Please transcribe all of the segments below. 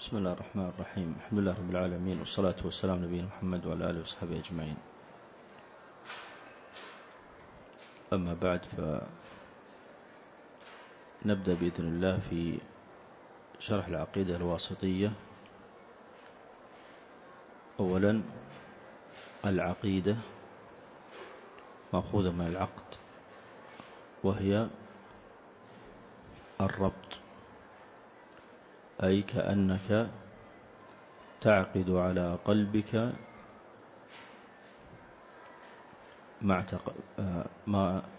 بسم الله الرحمن الرحيم الحمد لله رب العالمين والصلاة والسلام نبينا محمد وعلى آله وصحبه أجمعين أما بعد فنبدأ بإذن الله في شرح العقيدة الواسطية أولا العقيدة مأخوذة من العقد وهي الربط أي كأنك تعقد على قلبك ما ما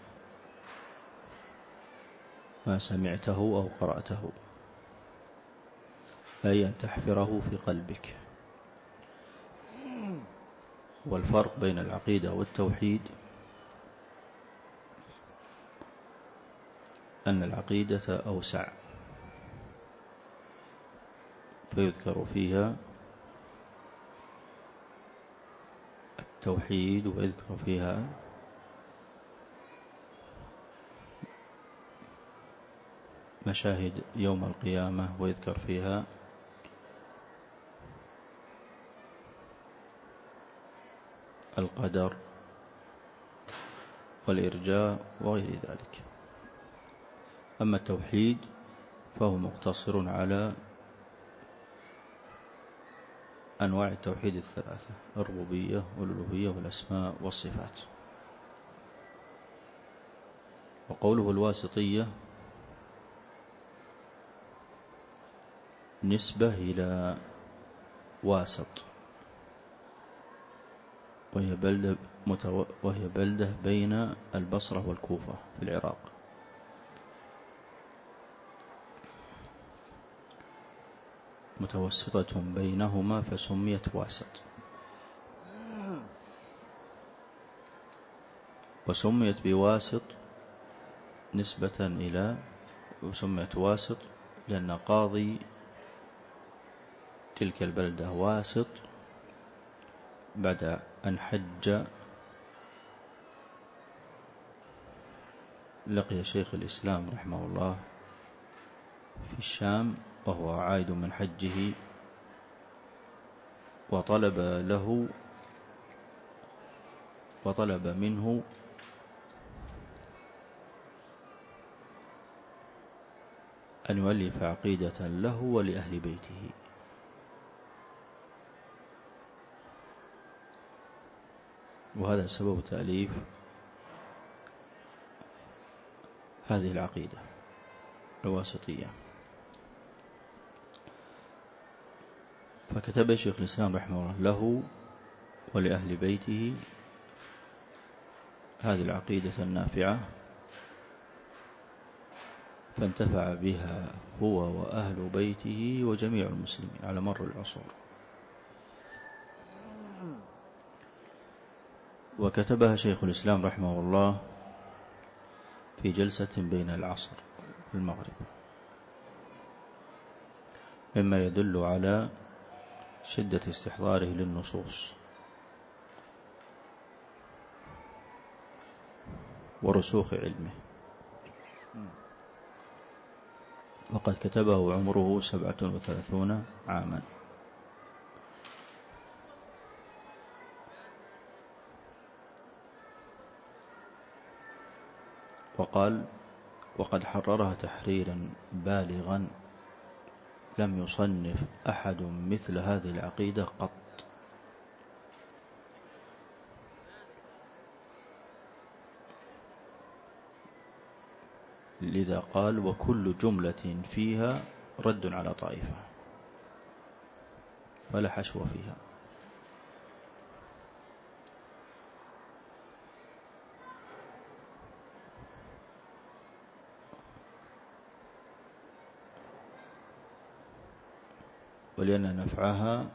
ما سمعته أو قرأته. أي أن تحفره في قلبك. والفرق بين العقيدة والتوحيد أن العقيدة أوسع. فيذكر فيها التوحيد ويذكر فيها مشاهد يوم القيامة ويذكر فيها القدر والإرجاء وغير ذلك. أما التوحيد فهو مقتصر على أنواع التوحيد الثلاثة الربوبية والألوهية والأسماء والصفات وقوله الواسطية نسبة إلى واسط وهي بلدة. وهي بلدة بين البصرة والكوفة في العراق متوسطة بينهما فسميت واسط. وسميت بواسط نسبة إلى وسميت واسط لأن قاضي تلك البلدة واسط بعد أن حج. لقي شيخ الإسلام رحمه الله في الشام وهو عائد من حجه وطلب له وطلب منه أن يؤلف عقيدة له ولأهل بيته. وهذا سبب تأليف هذه العقيدة الواسطية. فكتب شيخ الإسلام رحمه الله له ولأهل بيته هذه العقيدة النافعة فانتفع بها هو وأهل بيته وجميع المسلمين على مر العصور. وكتبها شيخ الإسلام رحمه الله في جلسة بين العصر والمغرب مما يدل على شدة استحضاره للنصوص. ورسوخ علمه. وقد كتبه عمره سبعة وثلاثون عاما. وقال وقد حررها تحريرا بالغا لم يصنف أحد مثل هذه العقيدة قط. لذا قال وكل جملة فيها رد على طائفة. فلا حشو فيها. ولأن نفعها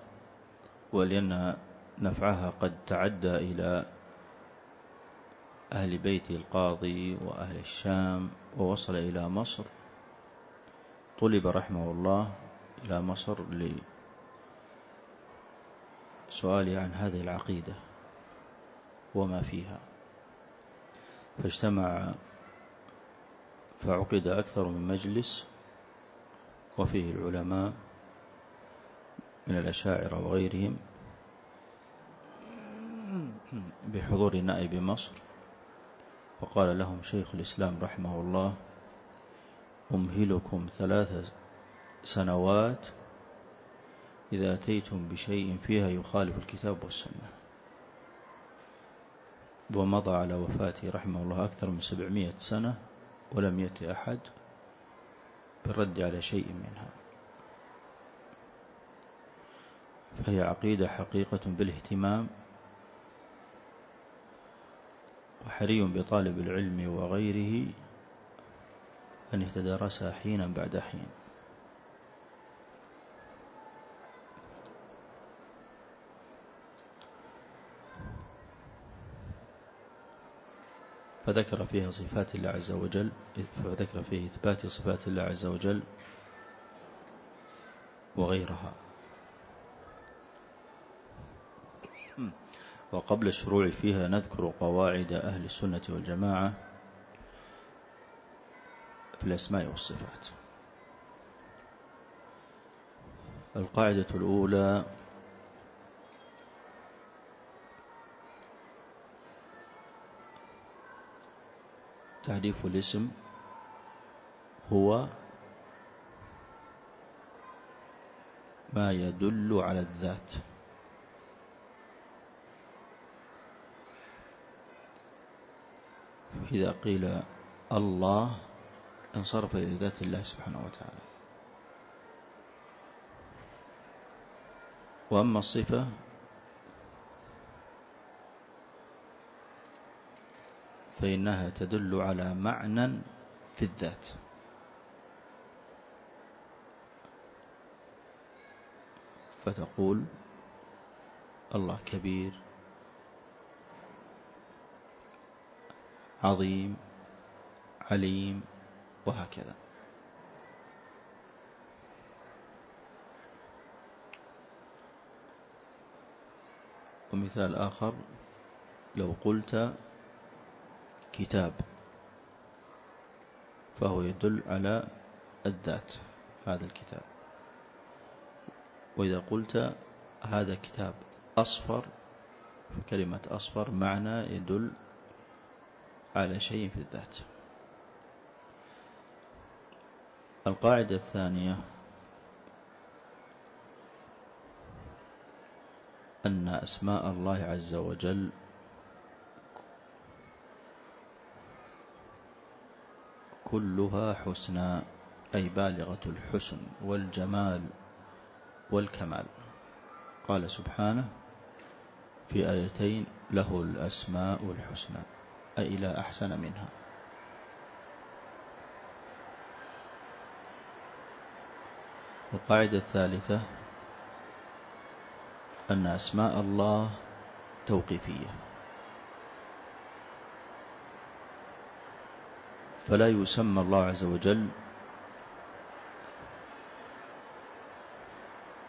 ولأن نفعها قد تعدى إلى أهل بيت القاضي وأهل الشام ووصل إلى مصر. طلب رحمه الله إلى مصر لسؤاله عن هذه العقيدة وما فيها. فاجتمع فعقد أكثر من مجلس وفيه العلماء من الأشاعرة وغيرهم بحضور نائب مصر وقال لهم شيخ الإسلام رحمه الله أمهلكم ثلاث سنوات إذا أتيتم بشيء فيها يخالف الكتاب والسنة. ومضى على وفاته رحمه الله أكثر من سبعمائة سنة ولم يأتي أحد بالرد على شيء منها. فهي عقيدة حقيقة بالاهتمام وحري بطالب العلم وغيره أن يتدارسها حينا بعد حين. فذكر فيها صفات الله عز وجل فذكر فيه إثبات صفات الله عز وجل وغيرها. وقبل الشروع فيها نذكر قواعد أهل السنة والجماعة في الأسماء والصفات. القاعدة الأولى تعريف الاسم هو ما يدل على الذات. إذا قيل الله انصرف إلى ذات الله سبحانه وتعالى. وأما الصفة فإنها تدل على معنى في الذات. فتقول الله كبير عظيم عليم وهكذا. ومثال آخر لو قلت كتاب فهو يدل على الذات هذا الكتاب. وإذا قلت هذا كتاب أصفر فكلمة أصفر معنى يدل على شيء في الذات. القاعدة الثانية أن أسماء الله عز وجل كلها حسنى أي بالغة الحسن والجمال والكمال. قال سبحانه في آيتين له الأسماء الحسنى. لا أحسن منها. القاعدة الثالثة أن أسماء الله توقيفية. فلا يسمى الله عز وجل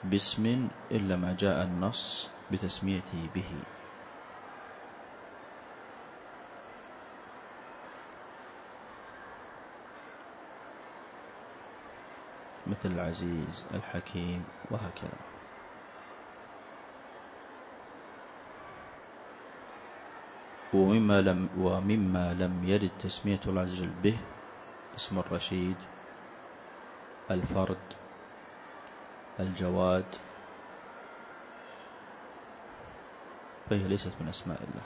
باسم إلا ما جاء النص بتسميته به. مثل العزيز الحكيم وهكذا. ومما لم, ومما لم يرد تسمية وجل به اسم الرشيد الفرد الجواد. فهي ليست من أسماء الله.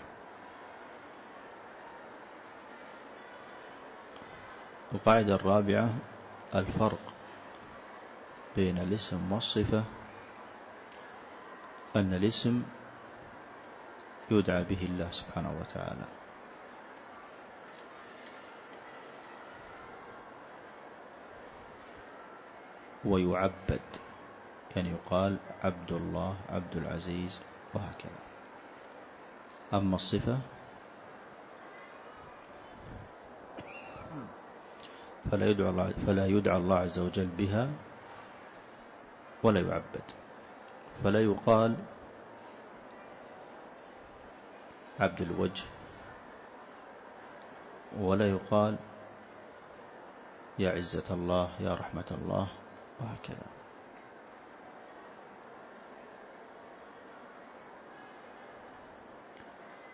القاعدة الرابعة الفرق. بين الاسم والصفة. أن الاسم يدعى به الله سبحانه وتعالى. ويعبد يعني يقال عبد الله عبد العزيز وهكذا. أما الصفة فلا يدعى الله, فلا يدعى الله عز وجل بها ولا يعبد. فلا يقال عبد الوجه ولا يقال يا عزة الله يا رحمة الله وهكذا.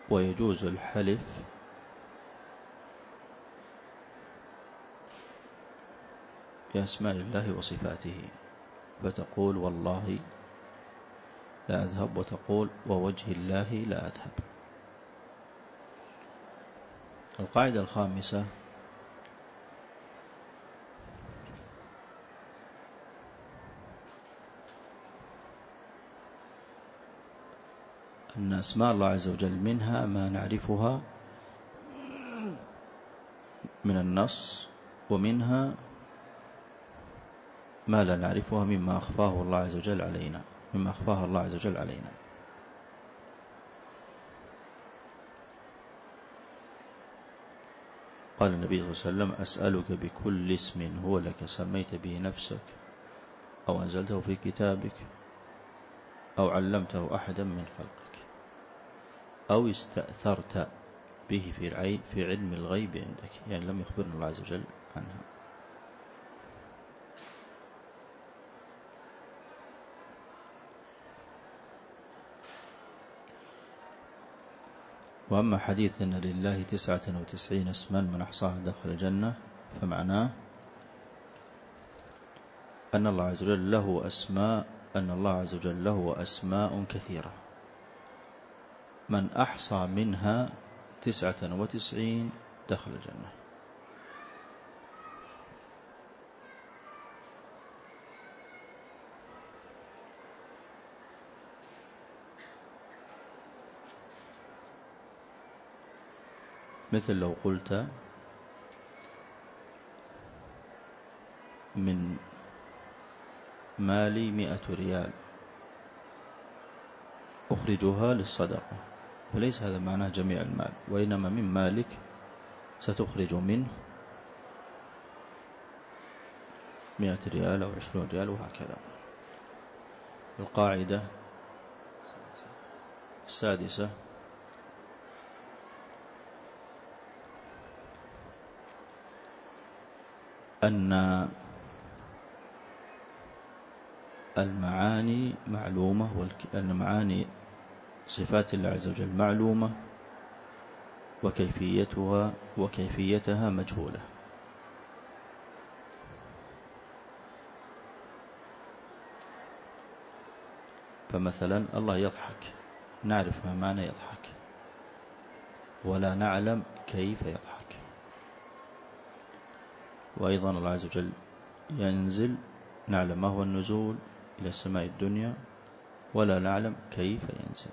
ويجوز الحلف بأسماء الله وصفاته. فتقول والله لا أذهب وتقول ووجه الله لا أذهب. القاعدة الخامسة أن أسماء الله عز وجل منها ما نعرفها من النص ومنها ما لا نعرفها مما أخفاه الله عز وجل علينا مما أخفاه الله عز وجل علينا. قال النبي صلى الله عليه وسلم أسألك بكل اسم هو لك سميت به نفسك أو أنزلته في كتابك أو علمته أحدا من خلقك أو استأثرت به في علم الغيب عندك يعني لم يخبرنا الله عز وجل عنها. وأما حديث أن لله تسعة وتسعين اسما من أحصاها دخل الجنة فمعناه أن الله عز وجل له أسماء أن الله عز وجل له أسماء كثيرة. من أحصى منها تسعة وتسعين دخل الجنة. مثل لو قلت من مالي مئة ريال أخرجها للصدقة فليس هذا معناه جميع المال وإنما من مالك ستخرج منه مئة ريال أو عشرون ريال وهكذا. القاعدة السادسة أن المعاني معلومة أن معاني صفات الله عز وجل معلومة وكيفيتها وكيفيتها مجهولة. فمثلا الله يضحك نعرف ما معنى يضحك. ولا نعلم كيف يضحك. وأيضا الله عز وجل ينزل نعلم ما هو النزول إلى السماء الدنيا ولا نعلم كيف ينزل.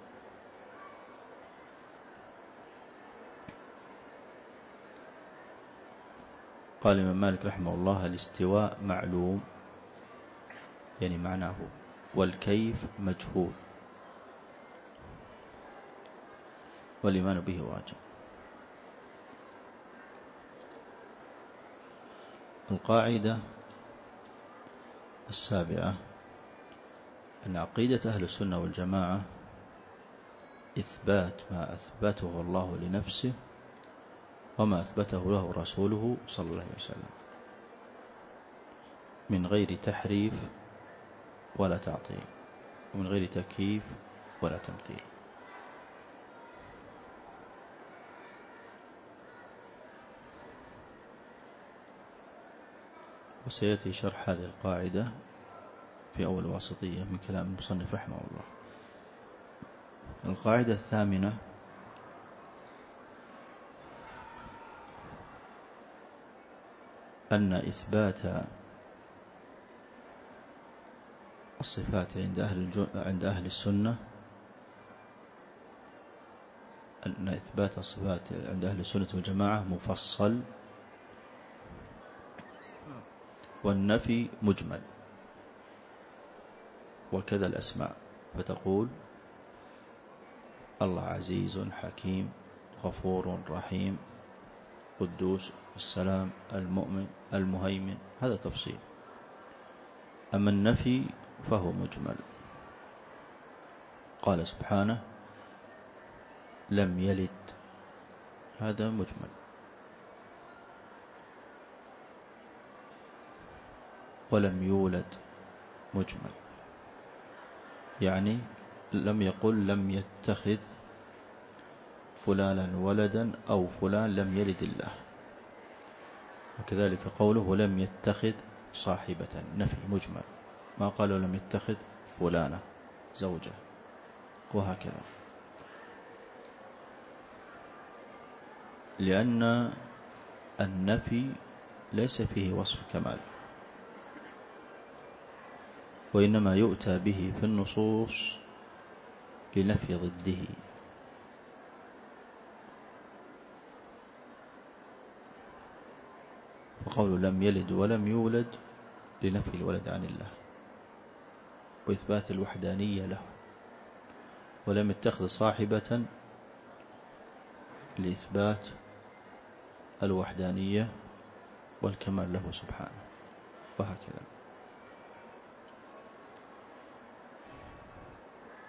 قال الإمام مالك رحمه الله الاستواء معلوم يعني معناه والكيف مجهول والإيمان به واجب. القاعدة السابعة. أن عقيدة أهل السنة والجماعة إثبات ما أثبته الله لنفسه وما أثبته له رسوله صلى الله عليه وسلم من غير تحريف ولا تعطيل ومن غير تكييف ولا تمثيل. وسيأتي شرح هذه القاعدة في أول واسطية من كلام المصنف رحمه الله. القاعدة الثامنة أن إثبات الصفات عند أهل عند أهل السنة أن إثبات الصفات عند أهل السنة والجماعة مفصل والنفي مجمل. وكذا الأسماء. فتقول الله عزيز حكيم غفور رحيم قدوس السلام المؤمن المهيمن. هذا تفصيل. أما النفي فهو مجمل. قال سبحانه لم يلد. هذا مجمل. ولم يولد مجمل. يعني لم يقل لم يتخذ فلانا ولدا أو فلان لم يلد الله. وكذلك قوله لم يتخذ صاحبة نفي مجمل. ما قالوا لم يتخذ فلانة زوجة. وهكذا. لأن النفي ليس فيه وصف كمال. وإنما يؤتى به في النصوص لنفي ضده. وقول لم يلد ولم يولد لنفي الولد عن الله. وإثبات الوحدانية له. ولم يتخذ صاحبة لإثبات الوحدانية والكمال له سبحانه. وهكذا.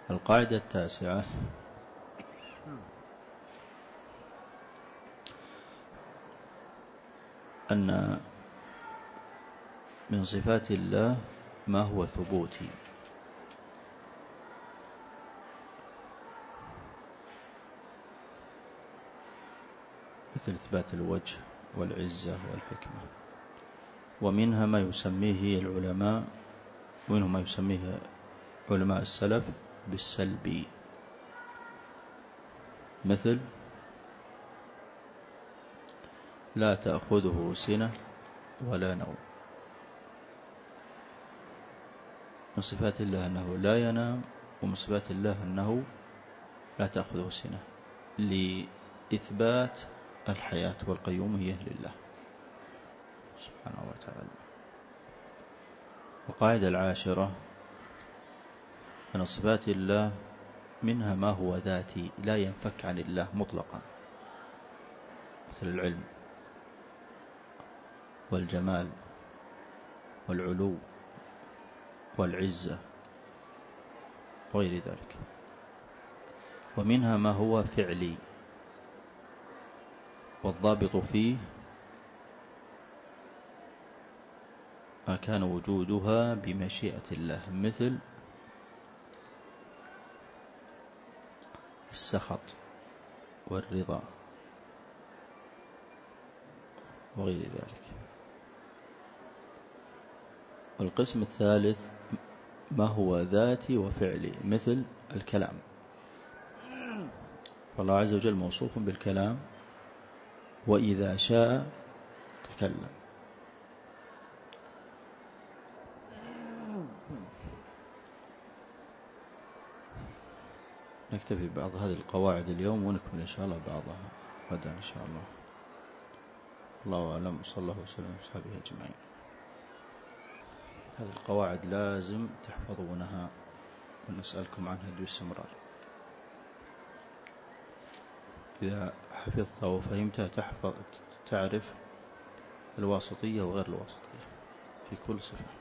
القاعدة التاسعة. أن من صفات الله ما هو ثبوتي مثل إثبات الوجه والعزة والحكمة. ومنها ما يسميه العلماء ومنه ما يسميه علماء السلف بالسلبي مثل لا تأخذه سنة ولا نوم. من صفات الله أنه لا ينام ومن صفات الله أنه لا تأخذه سنة. لإثبات الحياة والقيومية لله سبحانه وتعالى. وقاعدة العاشرة أن صفات الله منها ما هو ذاتي لا ينفك عن الله مطلقا. مثل العلم والجمال والعلو والعزة وغير ذلك. ومنها ما هو فعلي والضابط فيه ما كان وجودها بمشيئة الله مثل السخط والرضا وغير ذلك. والقسم الثالث ما هو ذاتي وفعلي؟ مثل الكلام. فالله عز وجل موصوف بالكلام وإذا شاء تكلم. نكتفي بعض هذه القواعد اليوم ونكمل إن شاء الله بعضها غدا إن شاء الله. الله أعلم. صلى الله وسلم وصحبه أجمعين. هذه القواعد لازم تحفظونها ونسألكم عنها باستمرار. إذا حفظتها وفهمتها تحفظ تعرف الواسطية وغير الواسطية في كل صفة.